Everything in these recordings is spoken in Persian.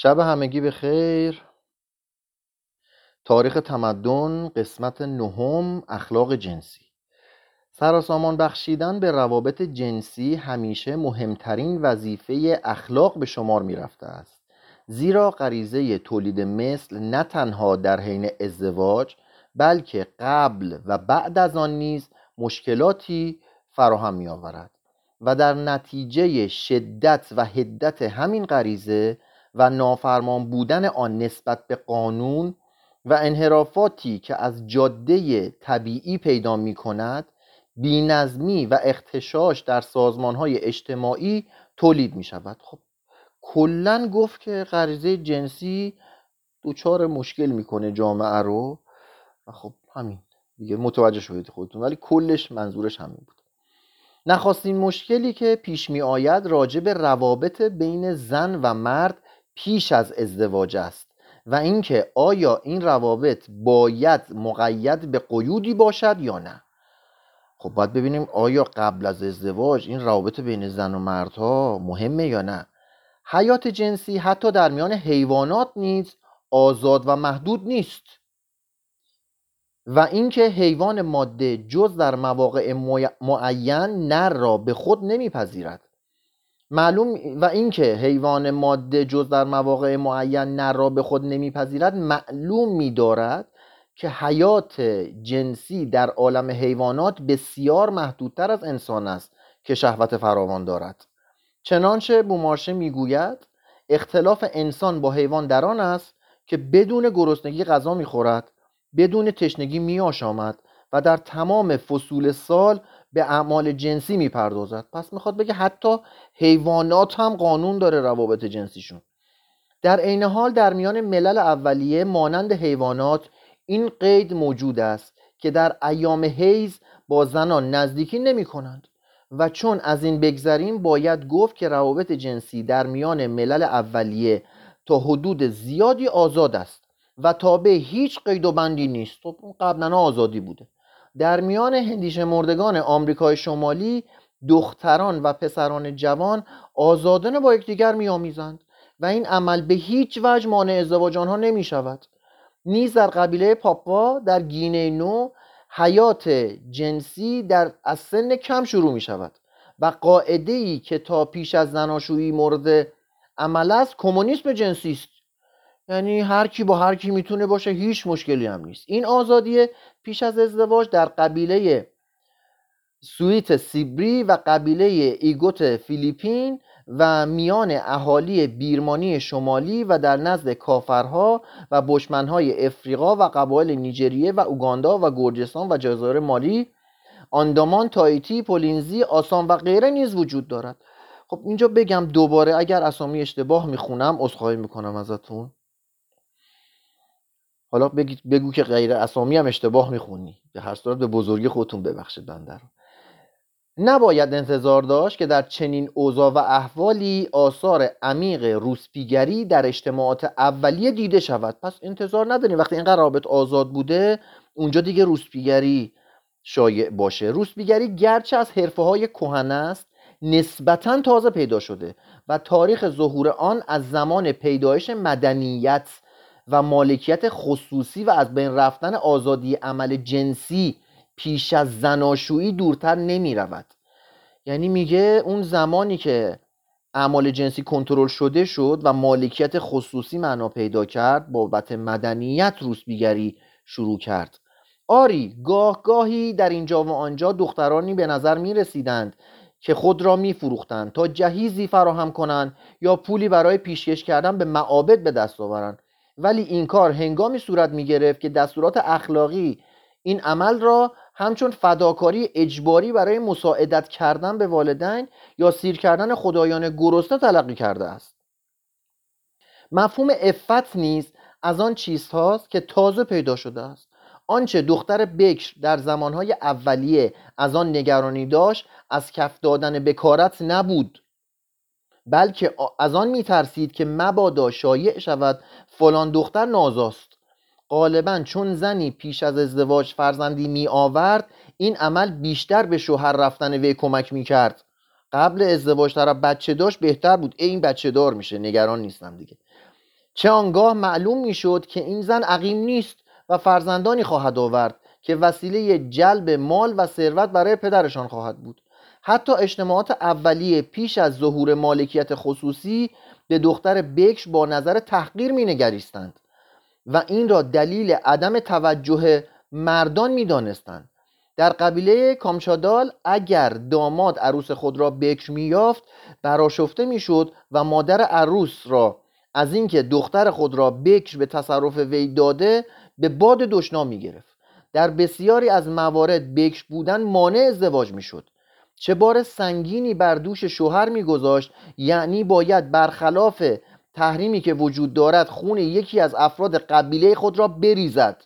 شب همگی به خیر تاریخ تمدن قسمت نهم اخلاق جنسی. سراسامان بخشیدن به روابط جنسی همیشه مهمترین وظیفه اخلاق به شمار می رفته است. زیرا غریزه تولید مثل نه تنها در حین ازدواج بلکه قبل و بعد از آن نیز مشکلاتی فراهم می آورد و در نتیجه شدت و حدت همین غریزه و نافرمان بودن آن نسبت به قانون و انحرافاتی که از جاده طبیعی پیدا می کند بینظمی و اختشاش در سازمان های اجتماعی تولید می شود خب کلا گفت که غریزه جنسی دوچار مشکل می‌کنه جامعه رو. و خب همین دیگه متوجه شدید خودتون ولی کلش منظورش همین بود. نخواستین مشکلی که پیش می آید راجع به روابط بین زن و مرد پیش از ازدواج است و اینکه آیا این روابط باید مقید به قیودی باشد یا نه. خب باید ببینیم آیا قبل از ازدواج این روابط بین زن و مردها مهمه یا نه. حیات جنسی حتی در میان حیوانات نیز آزاد و محدود نیست. و اینکه حیوان ماده جز در مواقع معین نر را به خود نمیپذیرد. معلوم و اینکه حیوان ماده جز در مواقع معین نر را به خود نمیپذیرد معلوم میدارد که حیات جنسی در عالم حیوانات بسیار محدودتر از انسان است که شهوت فراوان دارد. چنانچه بومارشه می‌گوید اختلاف انسان با حیوان در آن است که بدون گرسنگی غذا می‌خورد بدون تشنگی میآشامد و در تمام فصول سال به اعمال جنسی می‌پردازد. پس می‌خواد بگه حتی حیوانات هم قانون داره روابط جنسیشون. در عین حال در میان ملل اولیه مانند حیوانات این قید موجود است که در ایام حیز با زنان نزدیکی نمی کنند و چون از این بگذریم باید گفت که روابط جنسی در میان ملل اولیه تا حدود زیادی آزاد است و تابع هیچ قید و بندی نیست. خب قبلا آزادی بوده. در میان هندیش مردگان آمریکای شمالی دختران و پسران جوان آزادانه با یکدیگر میآمیزند و این عمل به هیچ وجه مانع ازدواج آنها نمی شود نیز در قبیله پاپوا در گینه نو حیات جنسی در از سن کم شروع می شود و قاعده ای که تا پیش از زناشویی مورد عمل است کمونیسم جنسی است یعنی هر کی با هر کی می‌تونه باشه هیچ مشکلی هم نیست. این آزادی پیش از ازدواج در قبیله سویوت سیبری و قبیله ایگوروت فیلیپین و میان اهالی بیرمانی شمالی و در نزد کافرها و بشمنهای افریقا و قبایل نیجریه و اوگاندا و گرجستان و جزایر مالی آندامان، تایتی، پولینزی، آسام و غیره نیز وجود دارد. خب اینجا بگم دوباره اگر اسامی اشتباه می‌خونم عذرخواهی می‌کنم ازتون. حالا بگو که غیر اسامی هم اشتباه می‌خونی. به هر صورت به بزرگی خودتون ببخشید بنده رو نباید انتظار داشت که در چنین اوضاع و احوالی آثار عمیق روسپیگری در اجتماعات اولیه دیده شود. پس انتظار نداریم. وقتی اینقدر رابط آزاد بوده اونجا دیگه روسپیگری شایع باشه. روسپیگری گرچه از حرفه های کهنه است نسبتا تازه پیدا شده و تاریخ ظهور آن از زمان پیدایش مدنیت و مالکیت خصوصی و از بین رفتن آزادی عمل جنسی پیش از زناشویی دورتر نمی رود یعنی میگه اون زمانی که اعمال جنسی کنترل شده شد و مالکیت خصوصی معنا پیدا کرد بابت مدنیت روسبیگری شروع کرد. آری گاه گاهی در اینجا و آنجا دخترانی به نظر می رسیدند که خود را می فروختند تا جهیزی فراهم کنند یا پولی برای پیشکش کردن به معابد به دست آورند. ولی این کار هنگامی صورت می گرفت که دستورات اخلاقی این عمل را همچون فداکاری اجباری برای مساعدت کردن به والدین یا سیر کردن خدایان گرسنه تلقی کرده است. مفهوم افت نیز از آن چیزهاست که تازه پیدا شده است. آنچه دختر بکر در زمانهای اولیه از آن نگرانی داشت از کف دادن بکارت نبود. بلکه از آن میترسید که مبادا شایع شود فلان دختر نازاست. غالبا چون زنی پیش از ازدواج فرزندی می آورد این عمل بیشتر به شوهر رفتن وی کمک می کرد قبل ازدواج طرف بچه داشت بهتر بود. این بچه دار میشه. نگران نیستم دیگه. چه آنگاه معلوم می‌شد که این زن عقیم نیست و فرزندانی خواهد آورد که وسیله جلب مال و ثروت برای پدرشان خواهد بود. حتی اجتماعات اولیه پیش از ظهور مالکیت خصوصی به دختر بکش با نظر تحقیر می نگریستند و این را دلیل عدم توجه مردان می دانستند. در قبیله کامشادال اگر داماد عروس خود را بکر میافت براشفته می‌شد و مادر عروس را از اینکه دختر خود را بکر به تصرف وی داده به باد دشنام می‌گرفت در بسیاری از موارد بکر بودن مانع ازدواج می‌شد چه بار سنگینی بر دوش شوهر میگذاشت؟ یعنی باید برخلاف تحریمی که وجود دارد خون یکی از افراد قبیله خود را بریزد.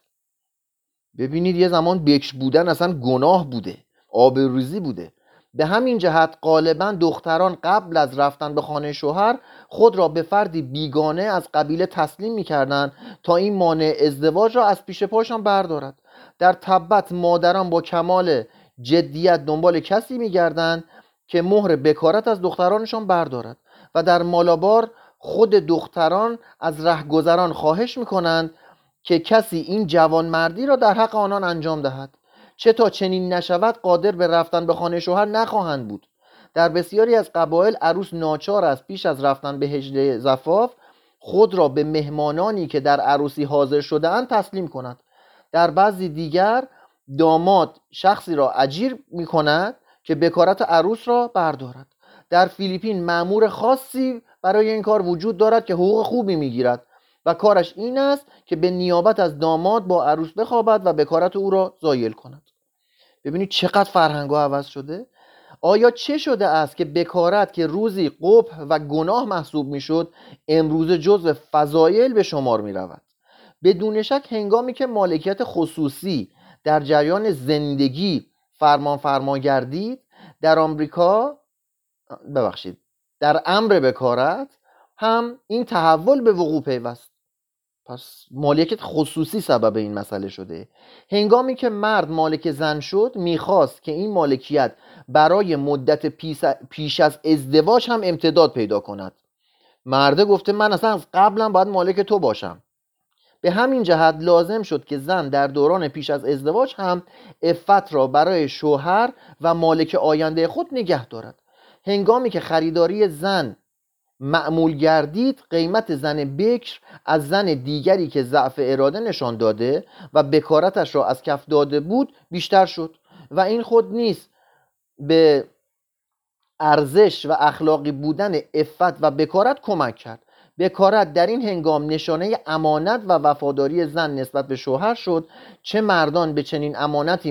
ببینید یه زمان بکش بودن اصلا گناه بوده آبروریزی بوده. به همین جهت غالبا دختران قبل از رفتن به خانه شوهر خود را به فردی بیگانه از قبیله تسلیم می‌کردند تا این مانع ازدواج را از پیش پاشان بردارد. در تبت مادران با کمال جدیت دنبال کسی میگردند که مهر بکارت از دخترانشان بردارد و در مالابار خود دختران از رهگذران خواهش می‌کنند که کسی این جوانمردی را در حق آنان انجام دهد. چه تا چنین نشود قادر به رفتن به خانه شوهر نخواهند بود. در بسیاری از قبایل عروس ناچار است پیش از رفتن به هجله زفاف خود را به مهمانانی که در عروسی حاضر شده اند تسلیم کند. در بعضی دیگر داماد شخصی را اجیر می کند که بکارت عروس را بردارد. در فیلیپین معمور خاصی برای این کار وجود دارد که حقوق خوبی می‌گیرد و کارش این است که به نیابت از داماد با عروس بخوابد و بکارت او را زایل کند. ببینید چقدر فرهنگ ها عوض شده. آیا چه شده است که بکارت که روزی قبح و گناه محسوب می‌شد امروز جزو فضایل به شمار می رود بدون شک هنگامی که مالکیت خصوصی در جریان زندگی فرمان فرما گردید در آمریکا ببخشید در امر بکارت هم این تحول به وقوع پیوست. پس مالکیت خصوصی سبب این مسئله شده. هنگامی که مرد مالک زن شد می‌خواست که این مالکیت برای مدت پیش از ازدواج هم امتداد پیدا کند. مرده گفته من اصلا از قبلا باید مالک تو باشم. به همین جهت لازم شد که زن در دوران پیش از ازدواج هم افت را برای شوهر و مالک آینده خود نگه دارد. هنگامی که خریداری زن معمول گردید قیمت زن بکر از زن دیگری که ضعف اراده نشان داده و بکارتش را از کف داده بود بیشتر شد و این خود نیست به ارزش و اخلاقی بودن افت و بکارت کمک کرد. بکارت در این هنگام نشانه امانت و وفاداری زن نسبت به شوهر شد چه مردان به چنین امانتی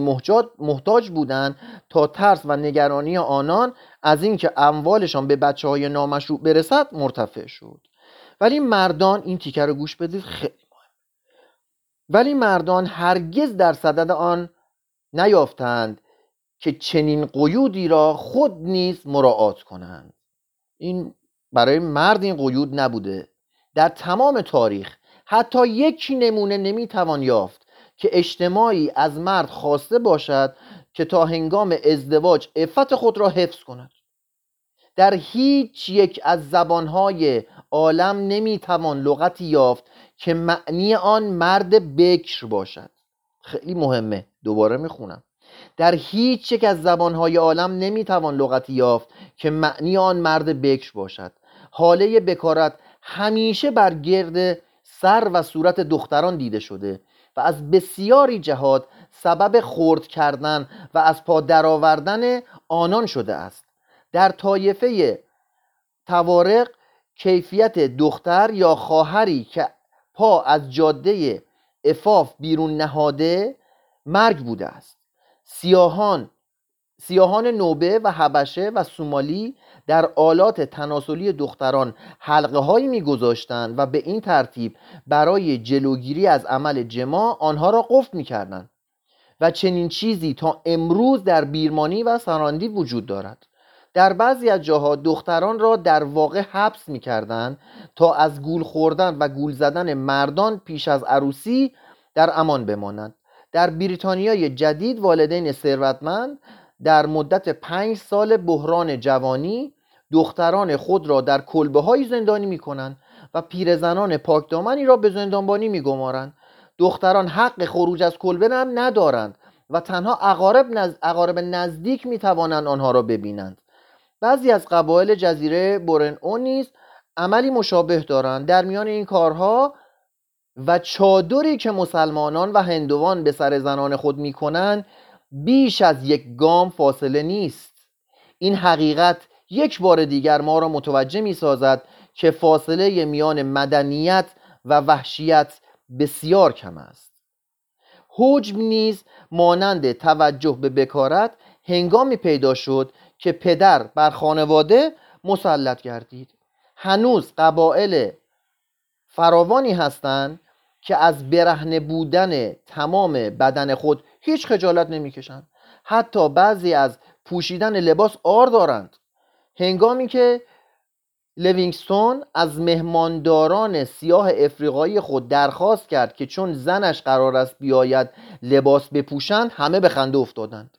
محتاج بودند تا ترس و نگرانی آنان از اینکه اموالشان به بچه های نامشروع برسد مرتفع شد. ولی مردان این تیکه رو گوش بدید خیلی مهم ولی مردان هرگز در صدد آن نیافتند که چنین قیودی را خود نیز مراعات کنند. این برای مرد این قیود نبوده. در تمام تاریخ حتی یک نمونه نمی‌توان یافت که اجتماعی از مرد خواسته باشد که تا هنگام ازدواج عفت خود را حفظ کند. در هیچ یک از زبانهای عالم نمی‌توان لغتی یافت که معنی آن مرد بکر باشد. خیلی مهمه دوباره می‌خونم. در هیچ یک از زبانهای عالم نمی‌توان لغتی یافت که معنی آن مرد بکر باشد. حاله بکارت همیشه بر گرد سر و صورت دختران دیده شده و از بسیاری جهات سبب خرد کردن و از پا درآوردن آنان شده است. در طایفه توارق کیفیت دختر یا خواهری که پا از جاده افاف بیرون نهاده مرگ بوده است. سیاهان سیاهان نوبه و حبشه و سومالی در آلات تناسلی دختران حلقه هایی میگذاشتند و به این ترتیب برای جلوگیری از عمل جما آنها را قفل می‌کردند و چنین چیزی تا امروز در بیرمانی و سراندی وجود دارد. در بعضی از جاها دختران را در واقع حبس می‌کردند تا از گول خوردن و گول زدن مردان پیش از عروسی در امان بمانند. در بریتانیای جدید والدین ثروتمند در مدت پنج سال بحران جوانی دختران خود را در کلبه های زندانی می کنند و پیرزنان پاکدامنی را به زندانبانی میگمارند. دختران حق خروج از کلبه هم ندارند و تنها اقارب, نز... اقارب نزدیک می‌توانند آنها را ببینند. بعضی از قبایل جزیره بورن او نیز عملی مشابه دارند. در میان این کارها و چادری که مسلمانان و هندوان به سر زنان خود می‌کنند بیش از یک گام فاصله نیست. این حقیقت یک بار دیگر ما را متوجه می سازد که فاصله میان مدنیت و وحشیت بسیار کم است. حجم نیز مانند توجه به بکارت هنگامی پیدا شد که پدر بر خانواده مسلط گردید. هنوز قبایل فراوانی هستند که از برهنه بودن تمام بدن خود هیچ خجالت نمی‌کشند حتی بعضی از پوشیدن لباس آر دارند. هنگامی که لوینگستون از مهمانداران سیاه افریقایی خود درخواست کرد که چون زنش قرار است بیاید لباس بپوشند همه به خنده افتادند.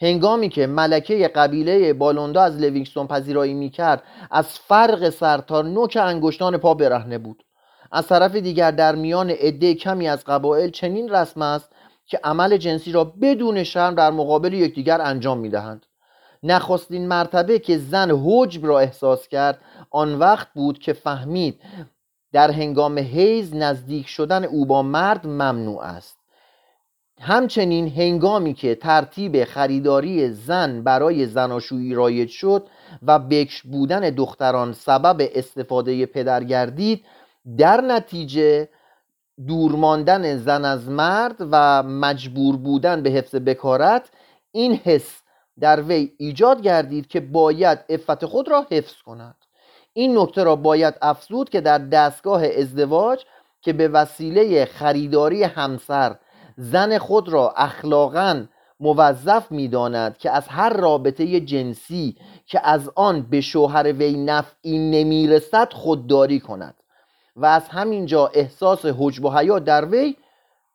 هنگامی که ملکه قبیله بالوندا از لوینگستون پذیرایی می‌کرد از فرق سر تا نوک انگشتان پا برهنه بود. از طرف دیگر در میان عده کمی از قبایل چنین رسم است که عمل جنسی را بدون شرم در مقابل یکدیگر انجام می‌دهند. نخستین مرتبه که زن حجب را احساس کرد آن وقت بود که فهمید در هنگام حیز نزدیک شدن او با مرد ممنوع است. همچنین هنگامی که ترتیب خریداری زن برای زناشویی رایج شد و بکش بودن دختران سبب استفاده پدر گردید در نتیجه دورماندن زن از مرد و مجبور بودن به حفظ بکارت این حس در وی ایجاد گردید که باید افت خود را حفظ کند. این نکته را باید افزود که در دستگاه ازدواج که به وسیله خریداری همسر زن خود را اخلاقا موظف می‌داند که از هر رابطه جنسی که از آن به شوهر وی نفعی نمی‌رسد خودداری کند. و از همینجا احساس حجب و حیا در وی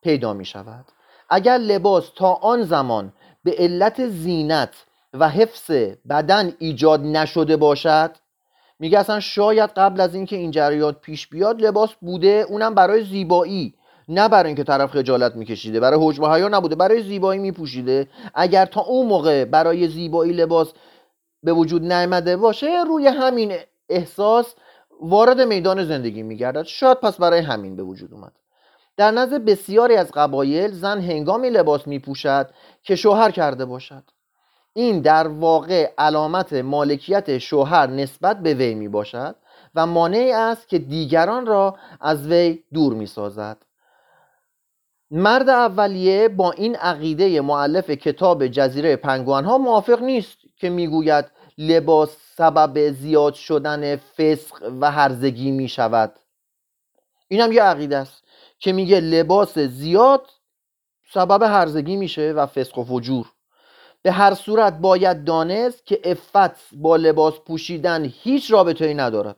پیدا می شود. اگر لباس تا آن زمان به علت زینت و حفظ بدن ایجاد نشده باشد میگه اصلا شاید قبل از اینکه این جریان پیش بیاد لباس بوده اونم برای زیبایی نه برای اینکه طرف خجالت میکشیده برای حجب و حیا نبوده برای زیبایی میپوشیده. اگر تا اون موقع برای زیبایی لباس به وجود نیامده باشه روی همین احساس وارد میدان زندگی میگردد. شاید پس برای همین به وجود اومد. در نزد بسیاری از قبایل زن هنگامی لباس میپوشد که شوهر کرده باشد. این در واقع علامت مالکیت شوهر نسبت به وی می باشد و مانعی است که دیگران را از وی دور می سازد مرد اولیه با این عقیده معلف کتاب جزیره پنگوان ها موافق نیست که می‌گوید لباس سبب زیاد شدن فسق و هرزگی می شود. این هم یه عقیده است که میگه لباس زیاد سبب هرزگی میشه و فسق و فجور. به هر صورت باید دانست که افت با لباس پوشیدن هیچ رابطه ندارد.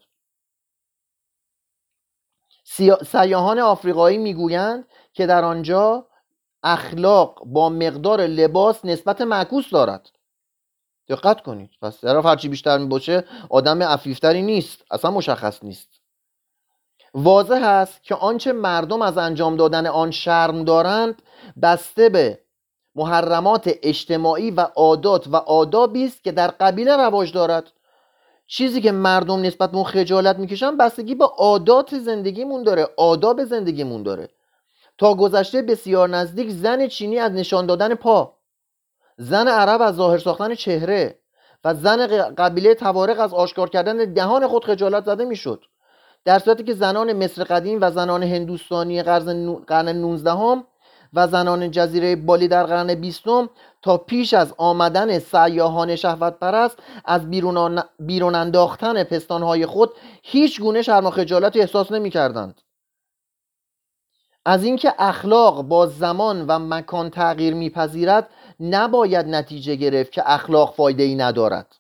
سیاهان آفریقایی می‌گویند که در آنجا اخلاق با مقدار لباس نسبت معکوس دارد. دقت کنید. پس طرف هرچی بیشتر می‌باشه آدم عفیفتری نیست. اصلا مشخص نیست. واضح است که آنچه مردم از انجام دادن آن شرم دارند بسته به محرمات اجتماعی و عادات و آدابی است که در قبیله رواج دارد. چیزی که مردم نسبت به اون خجالت می‌کشن بستگی به عادات زندگیمون داره آداب زندگیمون داره. تا گذشته بسیار نزدیک زن چینی از نشان دادن پا. زن عرب از ظاهر ساختن چهره و زن قبیله توارق از آشکار کردن دهان خود خجالت زده می‌شد در صورتی که زنان مصر قدیم و زنان هندوستانی قرن 19 و زنان جزیره بالی در قرن بیستم تا پیش از آمدن سیاهان شهوت پرست از بیرون, بیرون انداختن پستانهای خود هیچ گونه شرم و خجالتی احساس نمی کردند. از اینکه اخلاق با زمان و مکان تغییر میپذیرد نباید نتیجه گرفت که اخلاق فایده ای ندارد.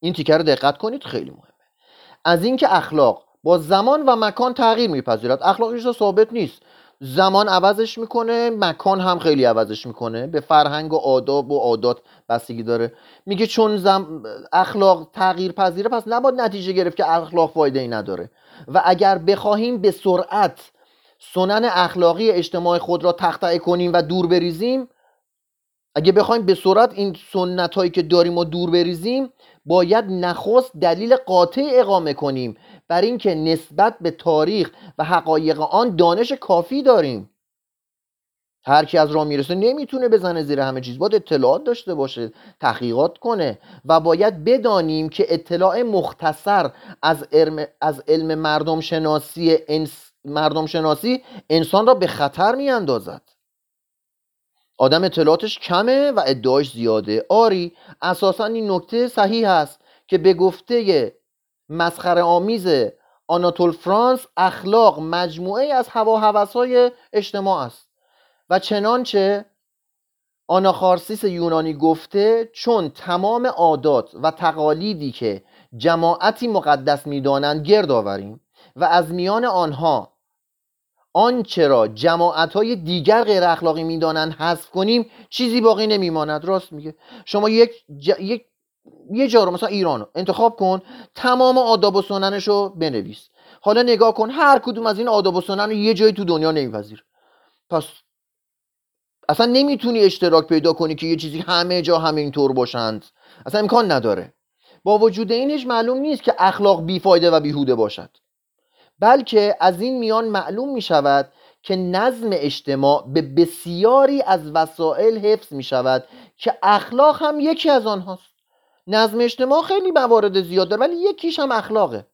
این تیکه رو دقت کنید خیلی مهمه. از اینکه اخلاق با زمان و مکان تغییر میپذیرد. اخلاق ثابت نیست. زمان عوضش می‌کنه مکان هم خیلی عوضش می‌کنه. به فرهنگ و آداب و عادات بستگی داره. میگه چون زم... اخلاق تغییر پذیره پس نباید نتیجه گرفت که اخلاق فایده ای نداره. و اگر بخواهیم به سرعت سنن اخلاقی اجتماع خود را تخطئه کنیم و دور بریزیم اگه بخوایم به سرعت این سنت هایی که داریم و دور بریزیم باید نخست دلیل قاطع اقامه کنیم. بر اینکه نسبت به تاریخ و حقایق آن دانش کافی داریم. هر کی از راه می‌رسه نمی‌تونه بزنه زیر همه چیز. باید اطلاعات داشته باشه تحقیقات کنه و باید بدانیم که اطلاع مختصر از از علم مردم شناسی انس مردم شناسی انسان را به خطر میاندازد. آدم اطلاعاتش کمه و ادعاش زیاده. آری اساسا این نکته صحیح است که به گفته مسخره آمیز آناتول فرانس اخلاق مجموعه از هوا های اجتماع است. و چنانچه آناخارسیس یونانی گفته چون تمام عادات و تقالیدی که جماعتی مقدس می‌دانند گرد آوریم و از میان آنها آنچه را جماعت های دیگر غیر اخلاقی می‌دانند حذف کنیم چیزی باقی نمیماند. راست میگه. شما یک, یک یه جا رو مثلا ایران انتخاب کن تمام آداب و سننش رو بنویس. حالا نگاه کن هر کدوم از این آداب و سنن رو یه جایی تو دنیا نمیپذیر. پس اصلا نمی‌تونی اشتراک پیدا کنی که یه چیزی همه جا همه اینطور باشند. اصلا امکان نداره. با وجود اینش معلوم نیست که اخلاق بیفایده و بیهوده باشد. بلکه از این میان معلوم می شود که نظم اجتماع به بسیاری از وسایل حفظ می شود که اخلاق هم یکی از آنهاست. نظم اجتماع خیلی موارد زیاد داره ولی یکیش هم اخلاقه.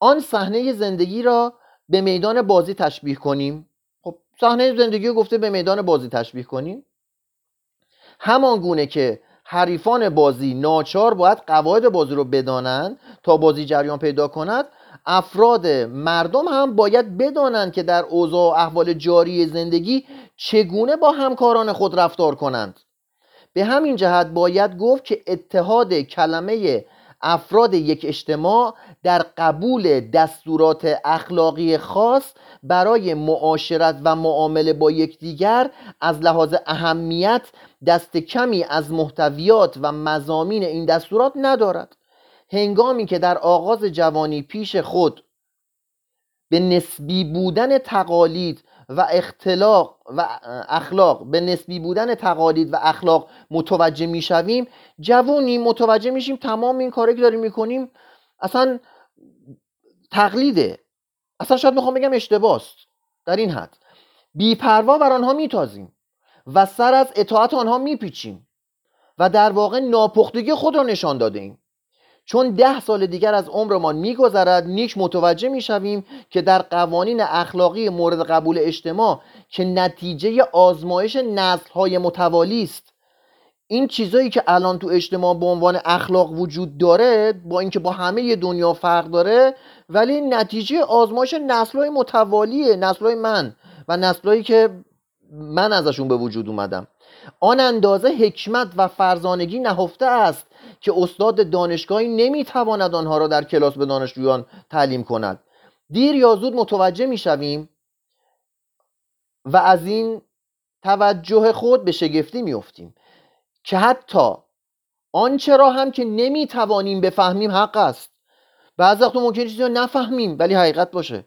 آن صحنه زندگی را به میدان بازی تشبیه کنیم. خب صحنه زندگی رو گفته به میدان بازی تشبیه کنیم. همان گونه که حریفان بازی ناچار باید قواعد بازی رو بدانند تا بازی جریان پیدا کند افراد مردم هم باید بدانند که در اوضاع و احوال جاری زندگی چگونه با همکاران خود رفتار کنند. به همین جهت باید گفت که اتحاد کلمه افراد یک اجتماع در قبول دستورات اخلاقی خاص برای معاشرت و معامله با یکدیگر از لحاظ اهمیت دست کمی از محتویات و مزامین این دستورات ندارد. هنگامی که در آغاز جوانی پیش خود به نسبی بودن تقالید و اختلاق و اخلاق به نسبی بودن تقالید و اخلاق متوجه می‌شویم جوونی متوجه میشیم تمام این کاری که داریم می‌کنیم اصلا تقلیده. اصلا شاید می‌خوام بگم اشتباست. در این حد. بیپروا بر آنها میتازیم و سر از اطاعت آنها میپیچیم و در واقع ناپختگی خود را نشان داده چون ده سال دیگر از عمرمان میگذرد نیک متوجه می‌شویم که در قوانین اخلاقی مورد قبول اجتماع که نتیجه آزمایش های متوالی است. این چیزایی که الان تو اجتماع به عنوان اخلاق وجود داره با اینکه با همه دنیا فرق داره ولی نتیجه آزمایش های متوالیه های من و نسلهایی که من ازشون به وجود اومدم. آن اندازه حکمت و فرزانگی نهفته است که استاد دانشگاهی نمی‌تواند آنها را در کلاس به دانشجویان تعلیم کند. دیر یا زود متوجه می‌شویم و از این توجه خود به شگفتی میافتیم که حتی آنچه را هم که نمی‌توانیم بفهمیم حق است. بعضی وقت ممکن چیزی را نفهمیم ولی حقیقت باشه.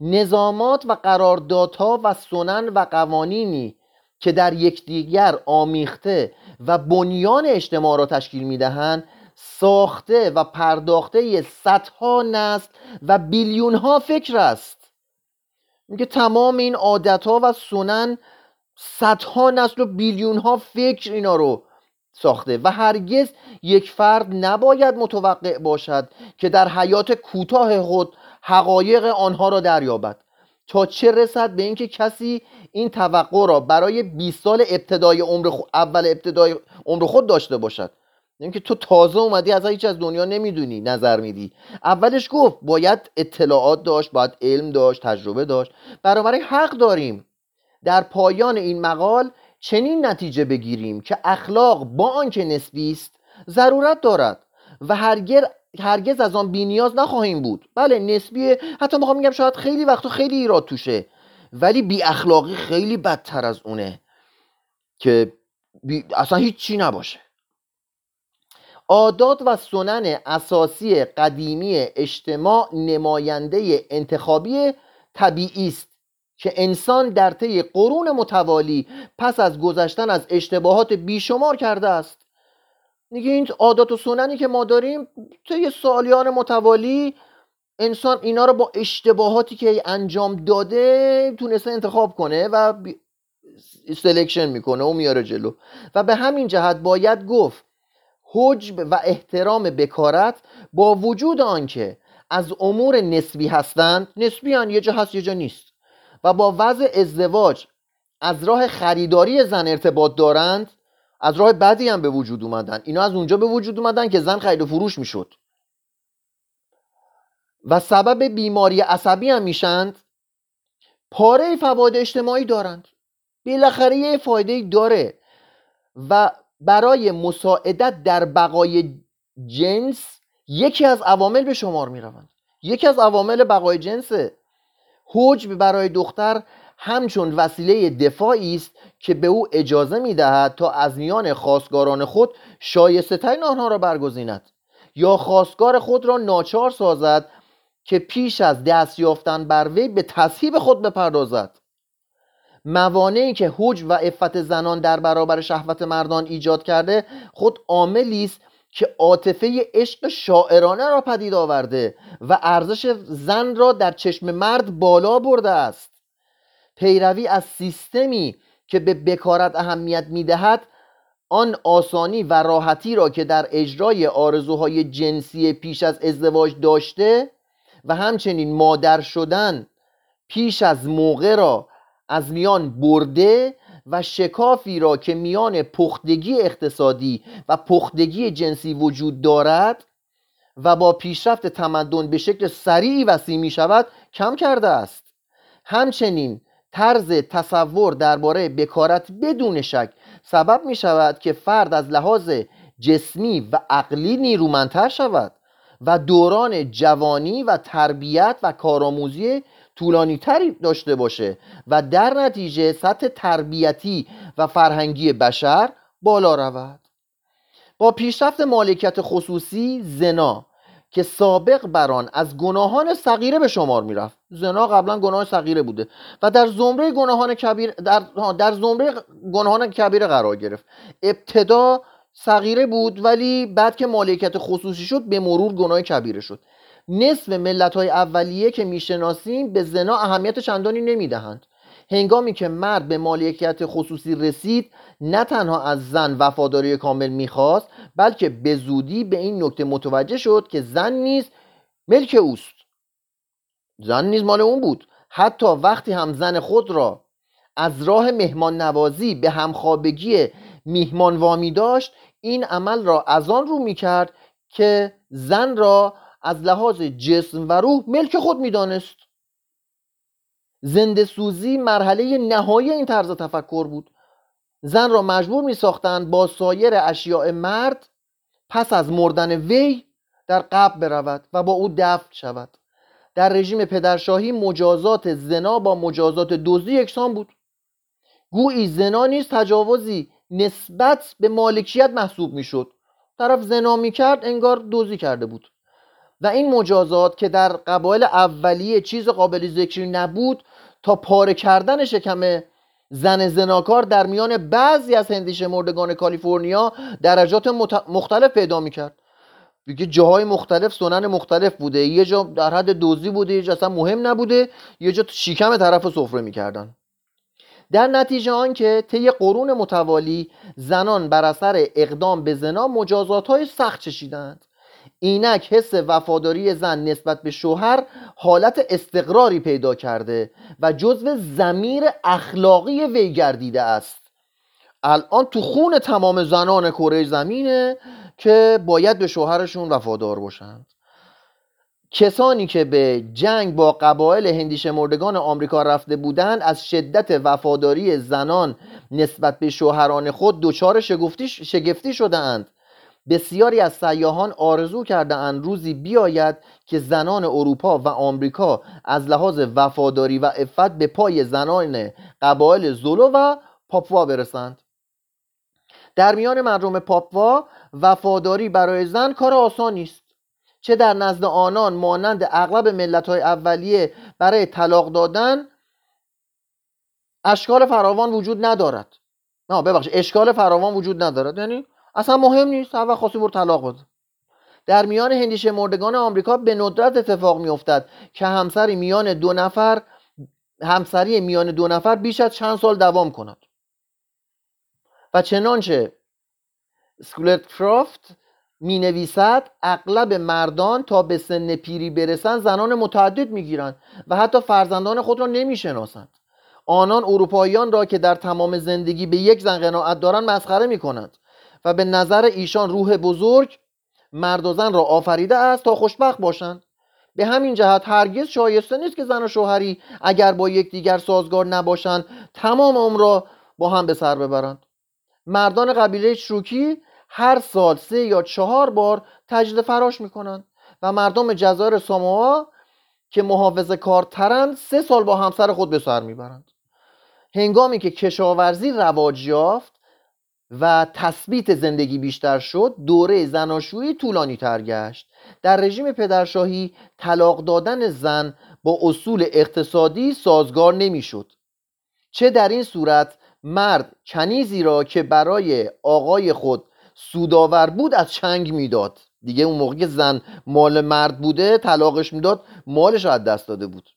نظامات و قراردادها و سنن و قوانینی که در یکدیگر آمیخته و بنیان اجتماع را تشکیل می‌دهند ساخته و پرداخته صدها نسل و بیلیون ها فکر است. میگه تمام این عادت ها و سنن صدها نسل و بیلیون ها فکر اینا رو ساخته و هرگز یک فرد نباید متوقع باشد که در حیات کوتاه خود حقایق آنها را دریابد. تا چه رسد به اینکه کسی این توقع را برای 20 سال ابتدای عمر اول ابتدای عمر خود داشته باشد. اینکه تو تازه اومدی از هیچ از دنیا نمی‌دونی نظر میدی. اولش گفت باید اطلاعات داشت باید علم داشت تجربه داشت. بنابراین حق داریم. در پایان این مقال چنین نتیجه بگیریم که اخلاق با آنکه نسبی است ضرورت دارد و هرگز هرگز از آن بینیاز نخواهیم بود. بله نسبیه حتی می‌خوام میگم شاید خیلی وقت خیلی ایراد توشه. ولی بی اخلاقی خیلی بدتر از اونه که بی... اصلا هیچی نباشه. عادات و سنن اساسی قدیمی اجتماع نماینده انتخابی طبیعی است که انسان در طی قرون متوالی پس از گذشتن از اشتباهات بیشمار کرده است. دیگه این عادات و سننی که ما داریم طی سالیان متوالی انسان اینا رو با اشتباهاتی که انجام داده تونسته انتخاب کنه و selection می‌کنه و میاره جلو و به همین جهت باید گفت حجب و احترام بکارت با وجود آنکه از امور نسبی هستند نسبی هن. یه جا هست یه جا نیست و با وضع ازدواج از راه خریداری زن ارتباط دارند از راه بدی هم به وجود اومدن. اینا از اونجا به وجود اومدن که زن خرید و فروش می‌شد. و سبب بیماری عصبی هم میشند پاره فواید اجتماعی دارند. بالاخره یه فایده داره. و برای مساعدت در بقای جنس یکی از عوامل به شمار می روند یکی از عوامل بقای جنسه حجب برای دختر همچون وسیله دفاعی است که به او اجازه می دهد تا از میان خواستگاران خود شایسته ترین آنها را برگزیند یا خواستگار خود را ناچار سازد که پیش از دست یافتن بر وی به تصحیب خود بپردازد. موانعی که حج و افت زنان در برابر شهوت مردان ایجاد کرده خود عاملی است که عاطفه عشق شاعرانه را پدید آورده و ارزش زن را در چشم مرد بالا برده است. پیروی از سیستمی که به بکارت اهمیت می‌دهد آن آسانی و راحتی را که در اجرای آرزوهای جنسی پیش از ازدواج داشته و همچنین مادر شدن پیش از موقع را از میان برده و شکافی را که میان پختگی اقتصادی و پختگی جنسی وجود دارد و با پیشرفت تمدن به شکل سریعی وسیع می شود کم کرده است. همچنین طرز تصور درباره بکارت بدون شک سبب می شود که فرد از لحاظ جسمی و عقلی نیرومندتر شود و دوران جوانی و تربیت و کارآموزی طولانی تری داشته باشه و در نتیجه سطح تربیتی و فرهنگی بشر بالا رود. با پیشرفت مالکیت خصوصی زنا که سابق بران از گناهان صغیره به شمار می‌رفت. زنا قبلا گناه صغیره بوده و در زمره گناهان کبیر در, در زمره گناهان کبیره قرار گرفت. ابتدا صغیره بود ولی بعد که مالکیت خصوصی شد به مرور گناه کبیره شد. نصف ملت های اولیه که می‌شناسیم به زنا اهمیت چندانی نمی‌دهند. هنگامی که مرد به مالکیت خصوصی رسید نه تنها از زن وفاداری کامل می‌خواست بلکه به زودی به این نکته متوجه شد که زن نیز ملک اوست. زن نیز مال اون بود. حتی وقتی هم زن خود را از راه مهمان نوازی به همخوابگی میهمان وامی داشت این عمل را از آن رو می‌کرد که زن را از لحاظ جسم و روح ملک خود می‌دانست. زنده سوزی مرحله نهایی این طرز تفکر بود. زن را مجبور می با سایر اشیاء مرد پس از مردن وی در قبل برود و با او دفن شود. در رژیم پدرشاهی مجازات زنا با مجازات دزدی یکسان بود. گویی زنا نیز تجاوزی نسبت به مالکیت محسوب می‌شد. طرف زنا می‌کرد انگار دزدی کرده بود. و این مجازات که در قبایل اولیه چیز قابل ذکری نبود تا پاره کردن شکم زن زناکار در میان بعضی از هندیش مردگان کالیفرنیا درجات مختلف پیدا می‌کرد. دیگه جاهای مختلف سنن مختلف بوده. یه جا در حد دوزی بوده یه جا اصلا مهم نبوده. یه جا شیکم طرف سفره می‌کردن. در نتیجه آنکه طی قرون متوالی زنان بر اثر اقدام به زنا مجازات های سخت چشیدند. اینک حس وفاداری زن نسبت به شوهر حالت استقراری پیدا کرده و جزو زمیر اخلاقی وی گردیده است. الان تو خون تمام زنان کره زمینه که باید به شوهرشون وفادار باشند کسانی که به جنگ با قبایل هندی مردگان آمریکا رفته بودند از شدت وفاداری زنان نسبت به شوهران خود دچار شگفتی, شدهاند. بسیاری از سیاهان آرزو کرده اند روزی بیاید که زنان اروپا و آمریکا از لحاظ وفاداری و افت به پای زنان قبایل زولو و پاپوا برسند. در میان مردم پاپوا وفاداری برای زن کار آسانی است. چه در نزد آنان مانند اغلب ملت های اولیه برای طلاق دادن اشکال فراوان وجود ندارد. نه ببخش اشکال فراوان وجود ندارد. یعنی اصلا مهم نیست هر وقت خواستی برو طلاق بده. در میان هندیشه مردگان آمریکا به ندرت اتفاق میافتد که همسری میان دو نفر همسری میان دو نفر بیش از چند سال دوام کند. و چنانچه سکولت کرافت می نویسد اغلب مردان تا به سن پیری برسند زنان متعدد می گیرند و حتی فرزندان خود را نمی شناسند آنان اروپاییان را که در تمام زندگی به یک زن قناعت دارند مسخره می کنند و به نظر ایشان روح بزرگ مرد و زن را آفریده است تا خوشبخت باشند. به همین جهت هرگز شایسته نیست که زن و شوهری اگر با یکدیگر سازگار نباشند تمام عمر را با هم به سر ببرند. مردان قبیله شروکی هر سال سه یا چهار بار تجدید فراش می‌کنند و مردم جزایر ساموا که محافظ کارترند سه سال با همسر خود به سر می‌برند. هنگامی که کشاورزی رواج یافت و تثبیت زندگی بیشتر شد دوره زناشویی طولانی تر گشت. در رژیم پدرشاهی طلاق دادن زن با اصول اقتصادی سازگار نمی‌شد. چه در این صورت مرد کنیزی را که برای آقای خود سوداور بود از چنگ می‌داد. دیگه اون موقع که زن مال مرد بوده طلاقش می‌داد مالش از دست داده بود.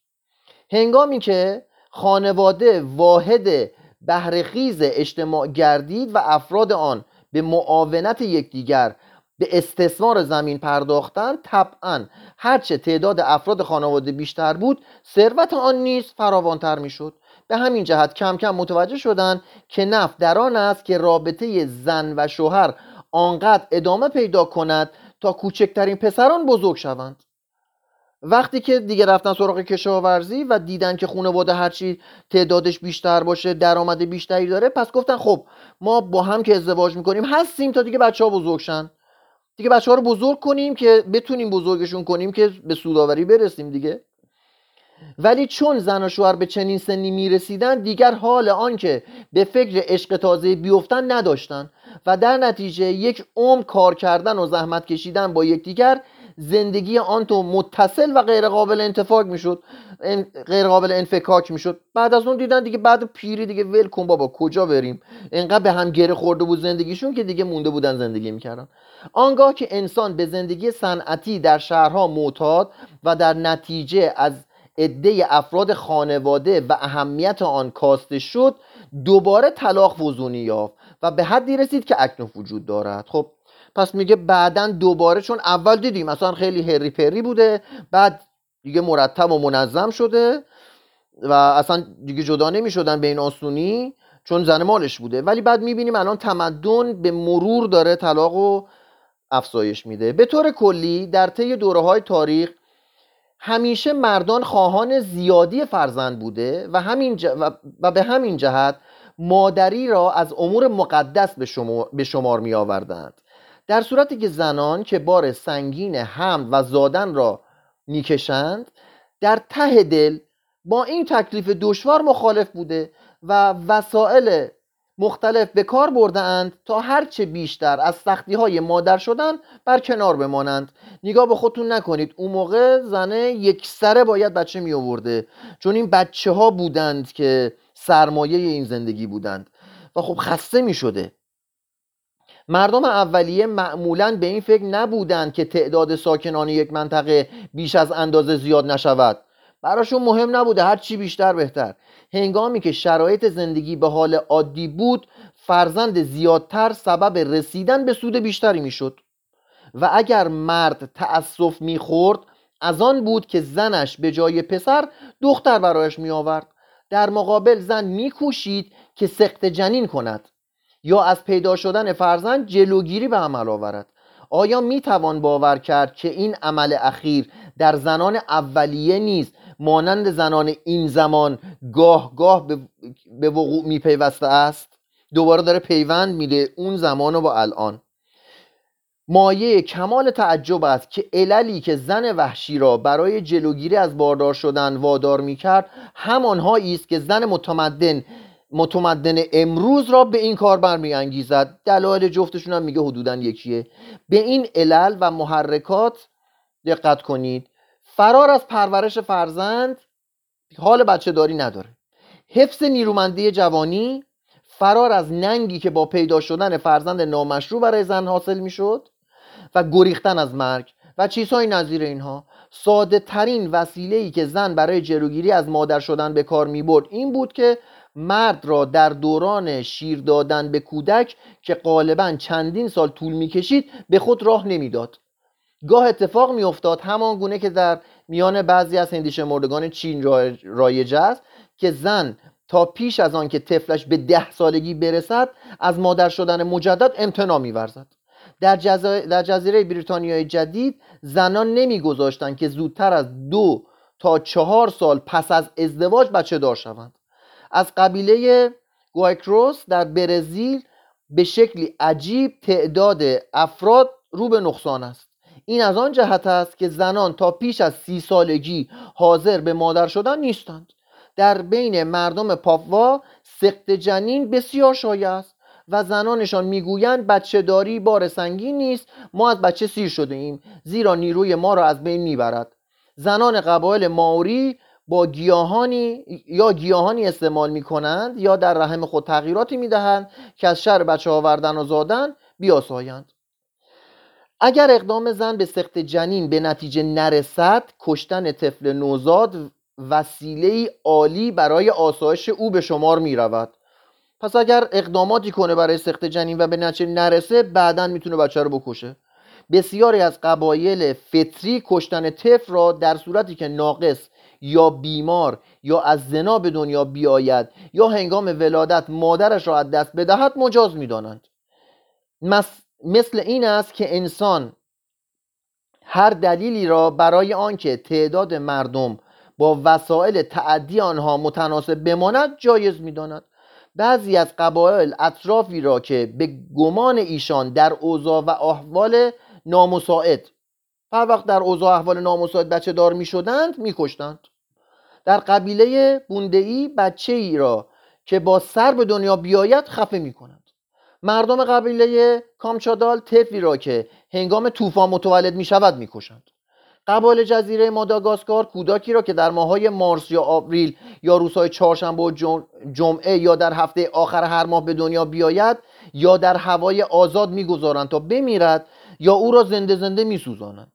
هنگامی که خانواده واحد بهرهخیز اجتماع گردید و افراد آن به معاونت یکدیگر به استثمار زمین پرداختن طبعا هرچه تعداد افراد خانواده بیشتر بود ثروت آن نیز فراوانتر می‌شد. به همین جهت کم کم متوجه شدند که نفت در آن است که رابطه زن و شوهر آنقدر ادامه پیدا کند تا کوچکترین پسران بزرگ شوند. وقتی که دیگه رفتن سراغ کشاورزی و دیدن که خانواده هرچی تعدادش بیشتر باشه درآمد بیشتری داره پس گفتن خب ما با هم که ازدواج می‌کنیم هستیم تا دیگه بچه ها بزرگ شن. دیگه بچه ها رو بزرگ کنیم که بتونیم بزرگشون کنیم که به سوداوری برسیم دیگه. ولی چون زن و شوهر به چنین سنی می‌رسیدن دیگر حال آنکه به فکر عشق تازه بیفتن نداشتن و در نتیجه یک عمر کار کردن و زحمت کشیدن با یکدیگر زندگی آن تو متصل و غیر قابل انتفاق می‌شد غیر قابل انفکاک می‌شد. بعد از اون دیدن دیگه بعد پیری دیگه ول کن بابا کجا بریم؟ انقدر به هم گره خورده بود زندگیشون که دیگه مونده بودن زندگی می‌کردن. آنگاه که انسان به زندگی صنعتی در شهرها معتاد و در نتیجه از عده افراد خانواده و اهمیت آن کاسته شد دوباره طلاق وزونی یافت و به حدی رسید که اکنون وجود دارد. خب پس میگه بعدا دوباره چون اول دیدیم اصلا خیلی هری پری بوده بعد دیگه مرتب و منظم شده و اصلا دیگه جدا نمی‌شدن به این آسونی چون زن مالش بوده. ولی بعد می‌بینیم الان تمدن به مرور داره طلاق و افزایش میده. به طور کلی در طی دوره های تاریخ همیشه مردان خواهان زیادی فرزند بوده و, همین و به همین جهت مادری را از امور مقدس به, شما... به شمار می آوردند در صورتی که زنان که بار سنگین هم و زادن را می‌کشند در ته دل با این تکلیف دشوار مخالف بوده و وسایل مختلف به کار برده اند تا هرچه بیشتر از سختی های مادر شدن بر کنار بمانند. نگاه به خودتون نکنید اون موقع زنه یک سره باید بچه می آورده چون این بچه ها بودند که سرمایه این زندگی بودند. و خب خسته می شده مردم اولیه معمولا به این فکر نبودند که تعداد ساکنان یک منطقه بیش از اندازه زیاد نشود. براشون مهم نبوده هر چی بیشتر بهتر. هنگامی که شرایط زندگی به حال عادی بود فرزند زیادتر سبب رسیدن به سود بیشتری می‌شد. و اگر مرد تأسف می‌خورد از آن بود که زنش به جای پسر دختر برایش می آورد در مقابل زن میکوشید که سخت جنین کند. یا از پیدا شدن فرزند جلوگیری به عمل آورد. آیا می توان باور کرد که این عمل اخیر در زنان اولیه نیست؟ مانند زنان این زمان گاه گاه به وقوع میپیوسته است؟ دوباره داره پیوند میده اون زمان و با الان. مایه کمال تعجب است که عللی که زن وحشی را برای جلوگیری از باردار شدن وادار می کرد همانهایی است که زن متمدن متمدن امروز را به این کار برمیانگیزد. دلایل جفتشون هم میگه حدودا یکیه. به این علل و محرکات دقت کنید. فرار از پرورش فرزند حال بچه داری نداره. حفظ نیرومندی جوانی فرار از ننگی که با پیدا شدن فرزند نامشروع برای زن حاصل می‌شد و گریختن از مرگ و چیزهای نظیر اینها. ساده ترین وسیله ای که زن برای جلوگیری از مادر شدن به کار می برد این بود که مرد را در دوران شیر دادن به کودک که غالبا چندین سال طول می‌کشید به خود راه نمی‌داد. گاه اتفاق میافتاد همان گونه که در میان بعضی از هندیشه مردگان چین رایج است که زن تا پیش از آن که طفلش به ده سالگی برسد از مادر شدن مجدد امتناع میورزد. در, در جزیره بریتانیای جدید زنان نمیگذاشتند که زودتر از دو تا چهار سال پس از ازدواج بچه دار شوند. از قبیله گوایکروس در برزیل به شکلی عجیب تعداد افراد رو به نقصان است. این از آن جهت است که زنان تا پیش از سی سالگی حاضر به مادر شدن نیستند. در بین مردم پاپوا سقط جنین بسیار شایع است و زنانشان می‌گویند بچه داری بار سنگین نیست ما از بچه سیر شده ایم زیرا نیروی ما را از بین می‌برد. زنان قبایل ماوری با گیاهانی یا گیاهانی استعمال می کنند یا در رحم خود تغییراتی می دهند که از شر بچه آوردن و زادن بیاسایند. اگر اقدام زن به سخت جنین به نتیجه نرسد کشتن طفل نوزاد وسیله عالی برای آسایش او به شمار می رود پس اگر اقداماتی کنه برای سخت جنین و به نتیجه نرسه بعدا می‌تونه بچه رو بکشه. بسیاری از قبایل فطری کشتن طفل را در صورتی که ناقص یا بیمار یا از زنا به دنیا بیاید یا هنگام ولادت مادرش را از دست بدهد مجاز می‌دانند. مثل این است که انسان هر دلیلی را برای آنکه تعداد مردم با وسایل تعدی آنها متناسب بماند جایز می‌داند. بعضی از قبایل اطرافی را که به گمان ایشان در اوضاع و احوال نامساعد هر وقت در اوضاع احوال نامساعد بچه دار می شدند می کشتند. در قبیله بوندهی بچه ای را که با سر به دنیا بیاید خفه می کنند مردم قبیله کامچادال طفلی را که هنگام طوفان متولد می شود می کشند قبایل جزیره ماداگاسکار کودکی را که در ماهای مارس یا آوریل یا روزهای چهارشنبه و جمعه یا در هفته آخر هر ماه به دنیا بیاید یا در هوای آزاد می‌گذارند تا بمیرد یا او را زنده زنده میسوزانند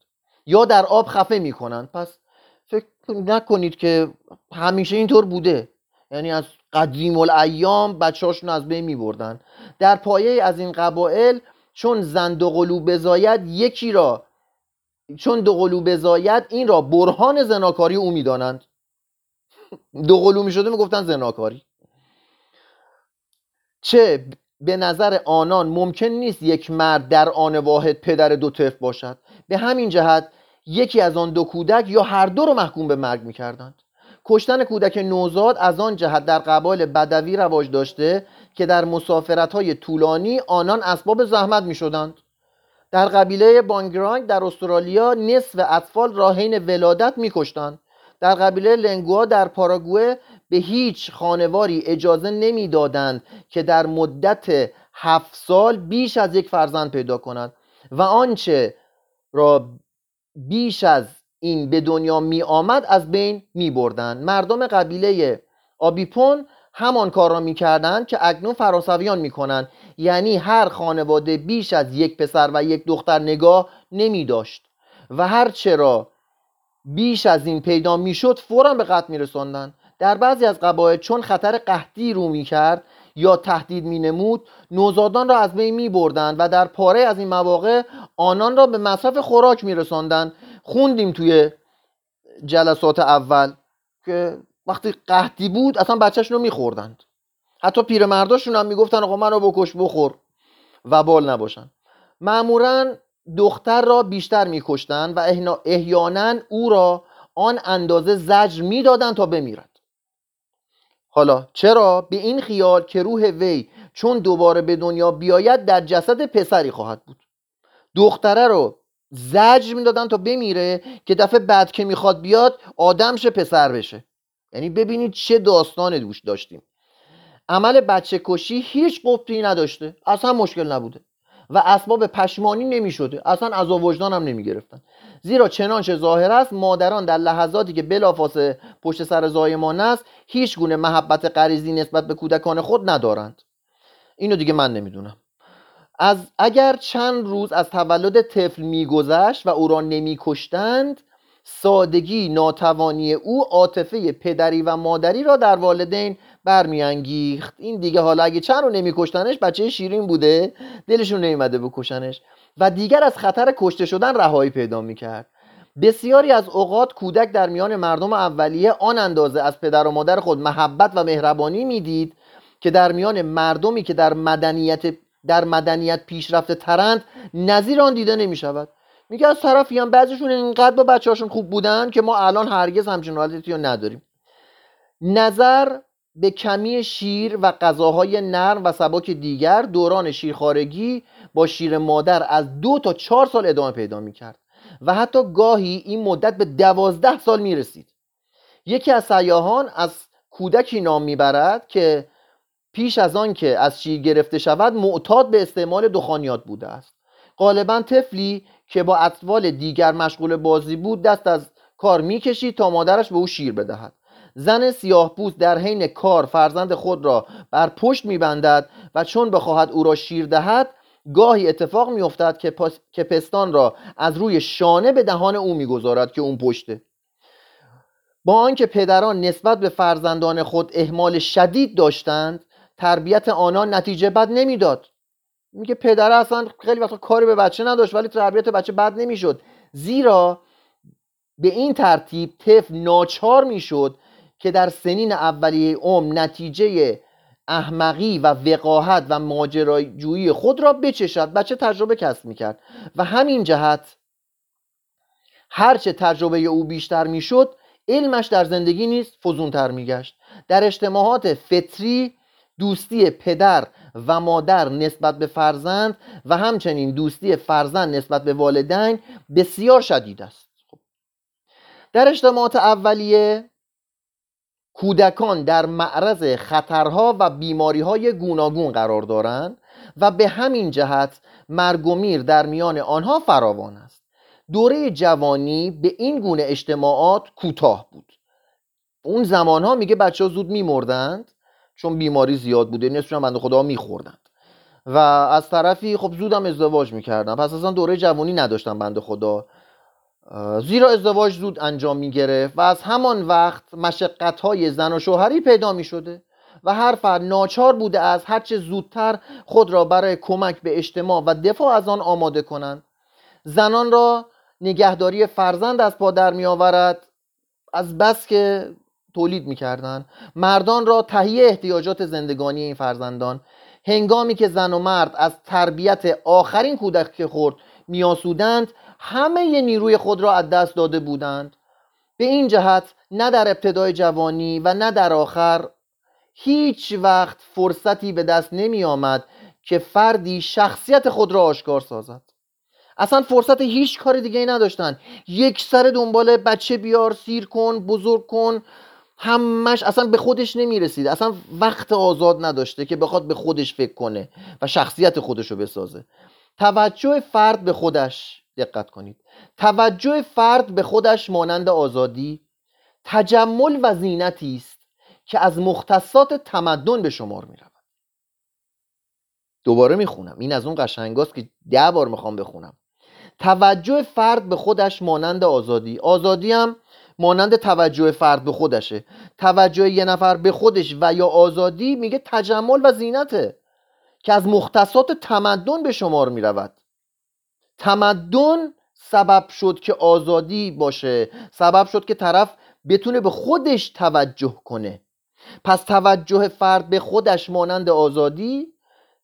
یا در آب خفه می‌کنند پس فکر نکنید که همیشه اینطور بوده. یعنی از قدیم الایام بچه‌هاشون از بین میبردن. در پایه از این قبایل چون زند و قلو بزاید یکی را چون دو قلو بزاید این را برهان زناکاری او می‌دانند. دو قلو می‌شده می‌گفتن زناکاری. چه به نظر آنان ممکن نیست یک مرد در آن واحد پدر دو طفل باشد. به همین جهت یکی از آن دو کودک یا هر دو رو محکوم به مرگ می‌کردند. کشتن کودک نوزاد از آن جهت در قبال بدوی رواج داشته که در مسافرت های طولانی آنان اسباب زحمت می شدند در قبیله بانگرانگ در استرالیا نصف اطفال راهین ولادت می کشتند در قبیله لنگوا در پاراگوه به هیچ خانواری اجازه نمی‌دادند که در مدت هفت سال بیش از یک فرزند پیدا کند و آنچه را بیش از این به دنیا می آمد از بین می بردن. مردم قبیله آبیپون همان کار را می کردن که اکنون فرانسویان می کنند یعنی هر خانواده بیش از یک پسر و یک دختر نگاه نمی داشت و هر چرا بیش از این پیدا می شد فورا به قتل می رسندن. در بعضی از قبایل چون خطر قحطی رو می کرد یا تهدید می نمود نوزادان را از بین می بردن و در پاره از این مواقع آنان را به مصرف خوراک می رسندن خوندیم توی جلسات اول که وقتی قحطی بود اصلا بچهشون رو میخوردند. حتی پیرمرداشون هم می‌گفتن آقا منو بکش بخور و بال نباشن. معمولا دختر را بیشتر میکشتن و احیانا او را آن اندازه زجر می‌دادند تا بمیرد حالا چرا به این خیال که روح وی چون دوباره به دنیا بیاید در جسد پسری خواهد بود؟ دختره رو زجر می‌دادن تا بمیره که دفعه بعد که می‌خواد بیاد آدم شه پسر بشه. یعنی ببینید چه داستان دوش داشتیم. عمل بچه کشی هیچ قبطی نداشته. اصلا مشکل نبوده. و اسباب پشمانی نمی‌شده اصلا از وجدان هم نمی‌گرفتن. زیرا چنانچه ظاهر است مادران در لحظاتی که بلافاصله پشت سر زایمان است هیچ گونه محبت غریزی نسبت به کودکان خود ندارند. اینو دیگه من نمی‌دونم. از اگر چند روز از تولد طفل میگذشت و او را نمیکشتند سادگی ناتوانی او عاطفه پدری و مادری را در والدین برمیانگیخت. این دیگه حالا اگه چند رو نمیکشتنش بچه شیرین بوده. دلشون نمیمده بکشنش. و دیگر از خطر کشته شدن رهایی پیدا می‌کرد. بسیاری از اوقات کودک در میان مردم اولیه آن اندازه از پدر و مادر خود محبت و مهربانی می‌دید که در میان مردمی که در مدنیت در مدنیت پیشرفته ترند نظیر آن دیده نمی شود میگه از طرفی هم بعضیشون اینقدر با بچه هاشون خوب بودن که ما الان هرگز همچین رو نداریم. نظر به کمی شیر و غذاهای نرم و سبک دیگر دوران شیرخارگی با شیر مادر از دو تا چهار سال ادامه پیدا می‌کرد و حتی گاهی این مدت به دوازده سال می‌رسید. یکی از سیاهان از کودکی نام می‌برد که پیش از آن که از شیر گرفته شود معتاد به استعمال دخانیات بوده است. غالبا طفلی که با اطفال دیگر مشغول بازی بود دست از کار می‌کشید تا مادرش به او شیر بدهد. زن سیاه پوست در حین کار فرزند خود را بر پشت میبندد و چون بخواهد او را شیر دهد گاهی اتفاق میافتد که, که پستان را از روی شانه به دهان او می‌گذارد که اون پشته. با آنکه پدران نسبت به فرزندان خود اهمال شدید داشتند تربیت آنان نتیجه بد نمی‌داد. میگه پدر اصلا خیلی وقتا کاری به بچه نداشت ولی تربیت بچه بد نمی‌شد. زیرا به این ترتیب طفل ناچار می‌شد که در سنین اولیه عمر نتیجه احمقی و وقاحت و ماجراجویی خود را بچشد بچه تجربه کسب می‌کرد و همین جهت هرچه تجربه او بیشتر می‌شد علمش در زندگی نیست فزونتر میگشت در اجتماعات فطری دوستی پدر و مادر نسبت به فرزند و همچنین دوستی فرزند نسبت به والدین بسیار شدید است خب. در اجتماعات اولیه کودکان در معرض خطرها و بیماریهای گوناگون قرار دارند و به همین جهت مرگ و میر در میان آنها فراوان است. دوره جوانی به این گونه اجتماعات کوتاه بود. اون زمانها میگه بچه ها زود میمردند چون بیماری زیاد بوده نصفشون بنده خدا میخوردند. و از طرفی خب زودم ازدواج می‌کردن پس اصلا دوره جوانی نداشتن بنده خدا. زیرا ازدواج زود انجام می‌گرفت و از همان وقت مشقت های زن و شوهری پیدا می شده و هر فرد ناچار بوده از هرچه زودتر خود را برای کمک به اجتماع و دفاع از آن آماده کنند. زنان را نگهداری فرزند از پا در می آورد از بس که تولید می‌کردند. مردان را تهیه احتیاجات زندگانی این فرزندان. هنگامی که زن و مرد از تربیت آخرین کودک خورد میاسودند همه نیروی خود را از دست داده بودند. به این جهت نه در ابتدای جوانی و نه در آخر هیچ وقت فرصتی به دست نمی آمد که فردی شخصیت خود را آشکار سازد. اصلا فرصت هیچ کار دیگه ای نداشتن یک سر دنبال بچه بیار سیر کن بزرگ کن. همش اصلا به خودش نمی‌رسید اصلا وقت آزاد نداشته که بخواد به خودش فکر کنه و شخصیت خودش رو بسازه. توجه فرد به خودش. دقت کنید. توجه فرد به خودش مانند آزادی تجمل و زینتی است که از مختصات تمدن به شمار می رود. دوباره می‌خونم این از اون قشنگاست که ده بار می‌خوام بخونم. توجه فرد به خودش مانند آزادی. آزادی هم مانند توجه فرد به خودشه. توجه یه نفر به خودش و یا آزادی میگه تجمل و زینته که از مختصات تمدن به شمار می رود. تمدن سبب شد که آزادی باشه سبب شد که طرف بتونه به خودش توجه کنه. پس توجه فرد به خودش مانند آزادی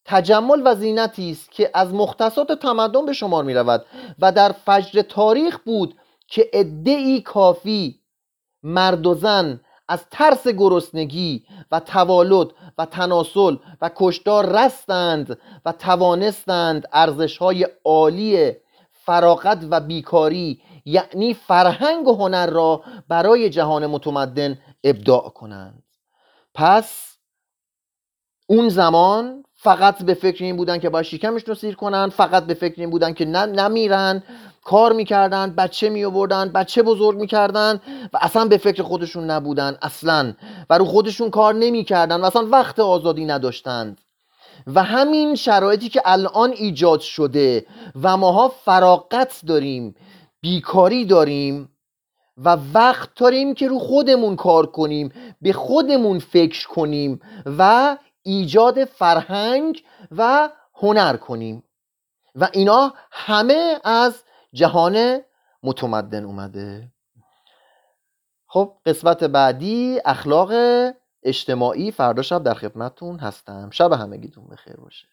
تجمل و زینتی است که از مختصات تمدن به شمار می رود و در فجر تاریخ بود که ادعی کافی مرد و زن از ترس گرسنگی و توالد و تناسل و کشتار رستند و توانستند ارزش های عالی فراغت و بیکاری یعنی فرهنگ و هنر را برای جهان متمدن ابداع کنند. پس اون زمان فقط به فکر این بودن که باید شکمشون رو سیر کنن فقط به فکر این بودن که نمیرن کار می‌کردن بچه میابردن بچه بزرگ می‌کردن و اصلا به فکر خودشون نبودن اصلا. و رو خودشون کار نمی‌کردن و اصلا وقت آزادی نداشتند. و همین شرایطی که الان ایجاد شده و ماها فراغت داریم بیکاری داریم و وقت داریم که رو خودمون کار کنیم به خودمون فکر کنیم و ایجاد فرهنگ و هنر کنیم. و اینا همه از جهان متمدن اومده. خب قسمت بعدی اخلاق اجتماعی. فردا شب در خدمتتون هستم. شب همگیتون بخیر باشه.